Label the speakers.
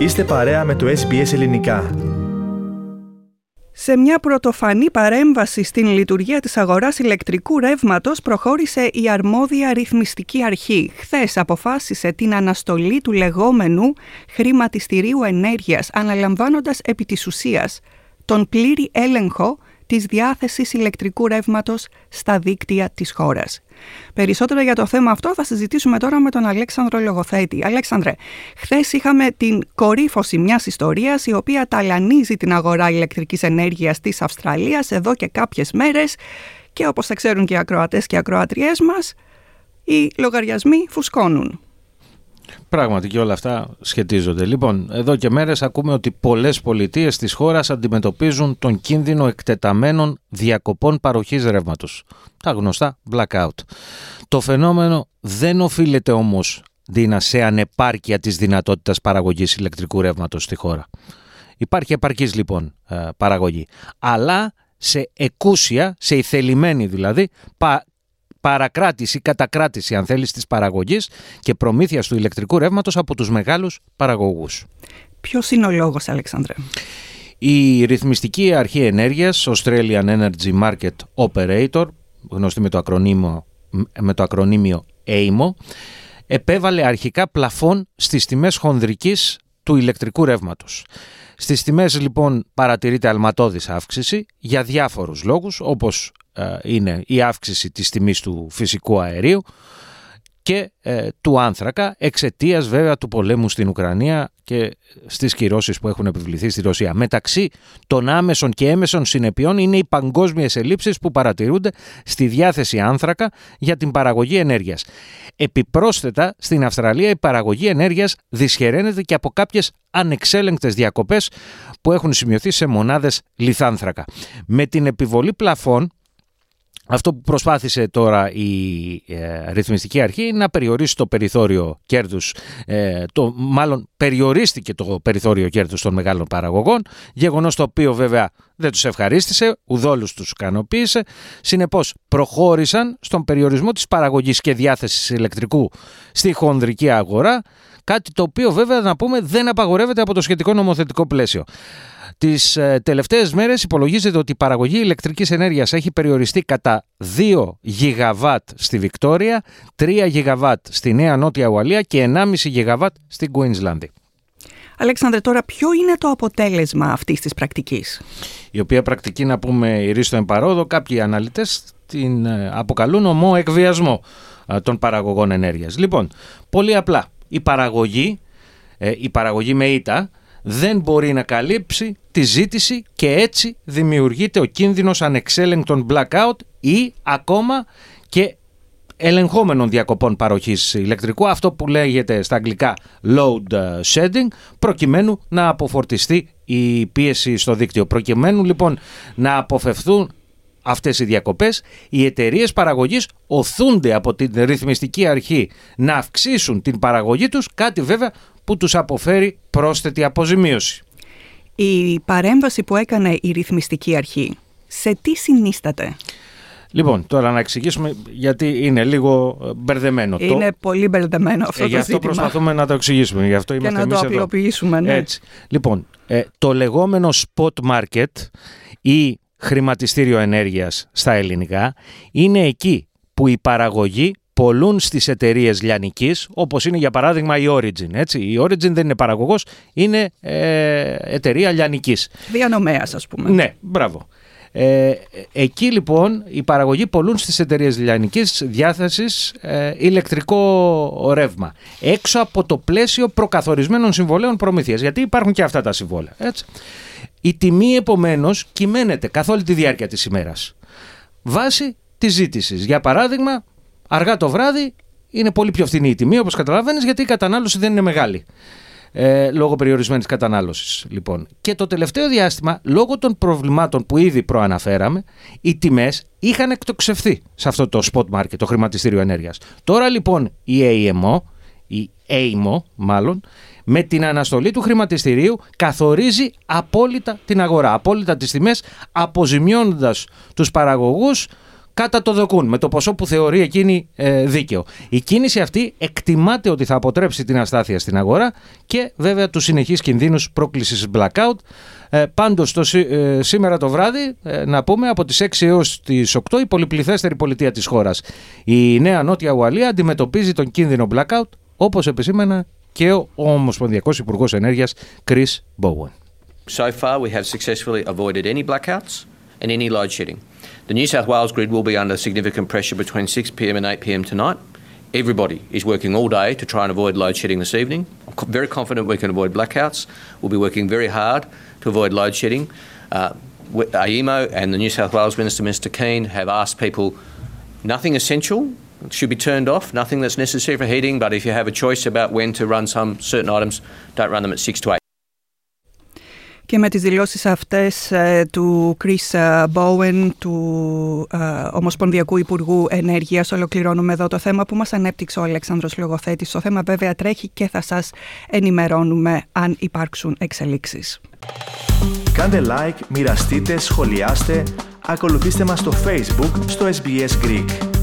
Speaker 1: Είστε παρέα με το SBS Ελληνικά.
Speaker 2: Σε μια πρωτοφανή παρέμβαση στην λειτουργία της αγοράς ηλεκτρικού ρεύματος προχώρησε η αρμόδια ρυθμιστική αρχή. Χθες αποφάσισε την αναστολή του λεγόμενου χρηματιστηρίου ενέργειας, αναλαμβάνοντας επί της ουσίας τον πλήρη έλεγχο της διάθεσης ηλεκτρικού ρεύματος στα δίκτυα της χώρας. Περισσότερα για το θέμα αυτό θα συζητήσουμε τώρα με τον Αλέξανδρο Λογοθέτη. Αλέξανδρε, χθες είχαμε την κορύφωση μιας ιστορίας η οποία ταλανίζει την αγορά ηλεκτρικής ενέργειας της Αυστραλίας εδώ και κάποιες μέρες και όπως θα ξέρουν και οι ακροατές και οι ακροατριές μας, οι λογαριασμοί φουσκώνουν.
Speaker 3: Πράγματι και όλα αυτά σχετίζονται. Λοιπόν, εδώ και μέρες ακούμε ότι πολλές πολιτείες της χώρας αντιμετωπίζουν τον κίνδυνο εκτεταμένων διακοπών παροχής ρεύματος. Τα γνωστά blackout. Το φαινόμενο δεν οφείλεται όμως Δίνα σε ανεπάρκεια της δυνατότητας παραγωγής ηλεκτρικού ρεύματος στη χώρα. Υπάρχει επαρκής λοιπόν ε, παραγωγή, αλλά σε εκούσια, σε ηθελημένη δηλαδή, παρακράτηση, κατακράτηση αν θέλεις της παραγωγής και προμήθειας του ηλεκτρικού ρεύματος από τους μεγάλους παραγωγούς.
Speaker 2: Ποιος είναι ο λόγος Αλεξάνδρε;
Speaker 3: Η ρυθμιστική αρχή ενέργειας, Australian Energy Market Operator, γνωστή με το ακρονίμιο, με το ακρονίμιο AIMO, επέβαλε αρχικά πλαφόν στις τιμές χονδρικής του ηλεκτρικού ρεύματος. Στις τιμές λοιπόν παρατηρείται αλματώδης αύξηση για διάφορους λόγους όπως ε, είναι η αύξηση της τιμής του φυσικού αερίου και ε, του άνθρακα εξαιτίας βέβαια του πολέμου στην Ουκρανία και στις κυρώσεις που έχουν επιβληθεί στη Ρωσία. Μεταξύ των άμεσων και έμεσων συνεπειών είναι οι παγκόσμιες ελλείψεις που παρατηρούνται στη διάθεση άνθρακα για την παραγωγή ενέργειας. Επιπρόσθετα στην Αυστραλία η παραγωγή ενέργειας δυσχεραίνεται και από κάποιες ανεξέλεγκτες διακοπές που έχουν σημειωθεί σε μονάδες λιθάνθρακα. Με την επιβολή πλαφών αυτό που προσπάθησε τώρα η ε, ρυθμιστική αρχή είναι να περιορίσει το περιθώριο κέρδους, ε, το, μάλλον περιορίστηκε το περιθώριο κέρδους των μεγάλων παραγωγών, γεγονός το οποίο βέβαια δεν τους ευχαρίστησε, ουδόλους τους ικανοποίησε, συνεπώς προχώρησαν στον περιορισμό της παραγωγής και διάθεσης ηλεκτρικού στη χονδρική αγορά, κάτι το οποίο βέβαια να πούμε δεν απαγορεύεται από το σχετικό νομοθετικό πλαίσιο. Τις ε, τελευταίες μέρες υπολογίζεται ότι η παραγωγή ηλεκτρικής ενέργειας έχει περιοριστεί κατά 2 γιγαβάτ στη Βικτόρια, 3 γιγαβάτ στη Νέα Νότια Ουαλία και 1,5 γιγαβάτ στην Κουίνσλανδη.
Speaker 2: Αλέξανδρε, τώρα ποιο είναι το αποτέλεσμα αυτής της πρακτικής;
Speaker 3: Η οποία πρακτική, να πούμε, η ρίστο εμπαρόδο, κάποιοι αναλυτές την ε, αποκαλούν ομό εκβιασμό ε, των παραγωγών ενέργειας. Λοιπόν, πολύ απλά, η παραγωγή, η παραγωγή με ήττα, δεν μπορεί να καλύψει τη ζήτηση και έτσι δημιουργείται ο κίνδυνος ανεξέλεγκτων blackout ή ακόμα και ελεγχόμενων διακοπών παροχής ηλεκτρικού, αυτό που λέγεται στα αγγλικά load shedding, προκειμένου να αποφορτιστεί η πίεση στο δίκτυο. Προκειμένου λοιπόν να αποφευθούν αυτές οι διακοπές, οι εταιρείες παραγωγής οθούνται από την ρυθμιστική αρχή να αυξήσουν την παραγωγή τους, κάτι βέβαια που τους αποφέρει πρόσθετη αποζημίωση.
Speaker 2: Η παρέμβαση που έκανε η ρυθμιστική αρχή, σε τι συνίσταται;
Speaker 3: Λοιπόν, τώρα να εξηγήσουμε γιατί είναι λίγο ε, μπερδεμένο.
Speaker 2: Είναι πολύ μπερδεμένο αυτό
Speaker 3: ε, το
Speaker 2: γι'
Speaker 3: αυτό προσπαθούμε να το εξηγήσουμε. Γι' αυτό
Speaker 2: και να το απλοποιήσουμε. Ναι.
Speaker 3: Έτσι. Λοιπόν, ε, το λεγόμενο spot market ή χρηματιστήριο ενέργειας στα ελληνικά είναι εκεί που η παραγωγή πολλούν στις εταιρείες λιανικής, όπως είναι για παράδειγμα η Origin. Έτσι. Η Origin δεν είναι παραγωγός, είναι ε, εταιρεία λιανικής.
Speaker 2: Διανομέας ας πούμε.
Speaker 3: Ναι, μπράβο. Ε, εκεί λοιπόν οι παραγωγοί πολλούν στις εταιρείες λιανικής διάθεσης ε, ηλεκτρικό ρεύμα έξω από το πλαίσιο προκαθορισμένων συμβολέων προμήθειας γιατί υπάρχουν και αυτά τα συμβόλαια έτσι. η τιμή επομένως κυμαίνεται καθ' όλη τη διάρκεια της ημέρας βάσει της ζήτησης για παράδειγμα Αργά το βράδυ είναι πολύ πιο φθηνή η τιμή, όπως καταλαβαίνεις, γιατί η κατανάλωση δεν είναι μεγάλη. Ε, λόγω περιορισμένης κατανάλωσης. Λοιπόν. Και το τελευταίο διάστημα, λόγω των προβλημάτων που ήδη προαναφέραμε, οι τιμές είχαν εκτοξευθεί σε αυτό το spot market, το χρηματιστήριο ενέργειας. Τώρα λοιπόν η AMO, η AMO μάλλον, με την αναστολή του χρηματιστηρίου καθορίζει απόλυτα την αγορά, απόλυτα τις τιμές, αποζημιώνοντας τους παραγωγούς κατά το δοκούν με το ποσό που θεωρεί εκείνη ε, δίκαιο. Η κίνηση αυτή εκτιμάται ότι θα αποτρέψει την αστάθεια στην αγορά και βέβαια τους συνεχείς κινδύνους πρόκλησης blackout. Ε, πάντως το, ε, σήμερα το βράδυ ε, να πούμε από τις 6 έως τις 8 η πολυπληθέστερη πολιτεία της χώρας. Η νέα Νότια Ουαλία αντιμετωπίζει τον κίνδυνο blackout όπως επισήμενα και ο Ομοσπονδιακός Υπουργός Ενέργειας Chris Bowen.
Speaker 4: So far, we have successfully avoided any blackouts and any load shedding. The New South Wales grid will be under significant pressure between 6 pm and 8 pm tonight. Everybody is working all day to try and avoid load shedding this evening. I'm very confident we can avoid blackouts. We'll be working very hard to avoid load shedding. Uh, AEMO and the New South Wales Minister, Mr Keane, have asked people nothing essential should be turned off, nothing that's necessary for heating, but if you have a choice about when to run some certain items, don't run them at 6 to 8.
Speaker 2: Και με τις δηλώσεις αυτές ε, του Chris ε, Bowen, του ε, Ομοσπονδιακού Υπουργού Ενέργειας, ολοκληρώνουμε εδώ το θέμα που μας ανέπτυξε ο Αλέξανδρος Λογοθέτης. Το θέμα βέβαια τρέχει και θα σας ενημερώνουμε αν υπάρξουν εξελίξεις.
Speaker 1: Κάντε like, μοιραστείτε, σχολιάστε, ακολουθήστε μας στο Facebook, στο SBS Greek.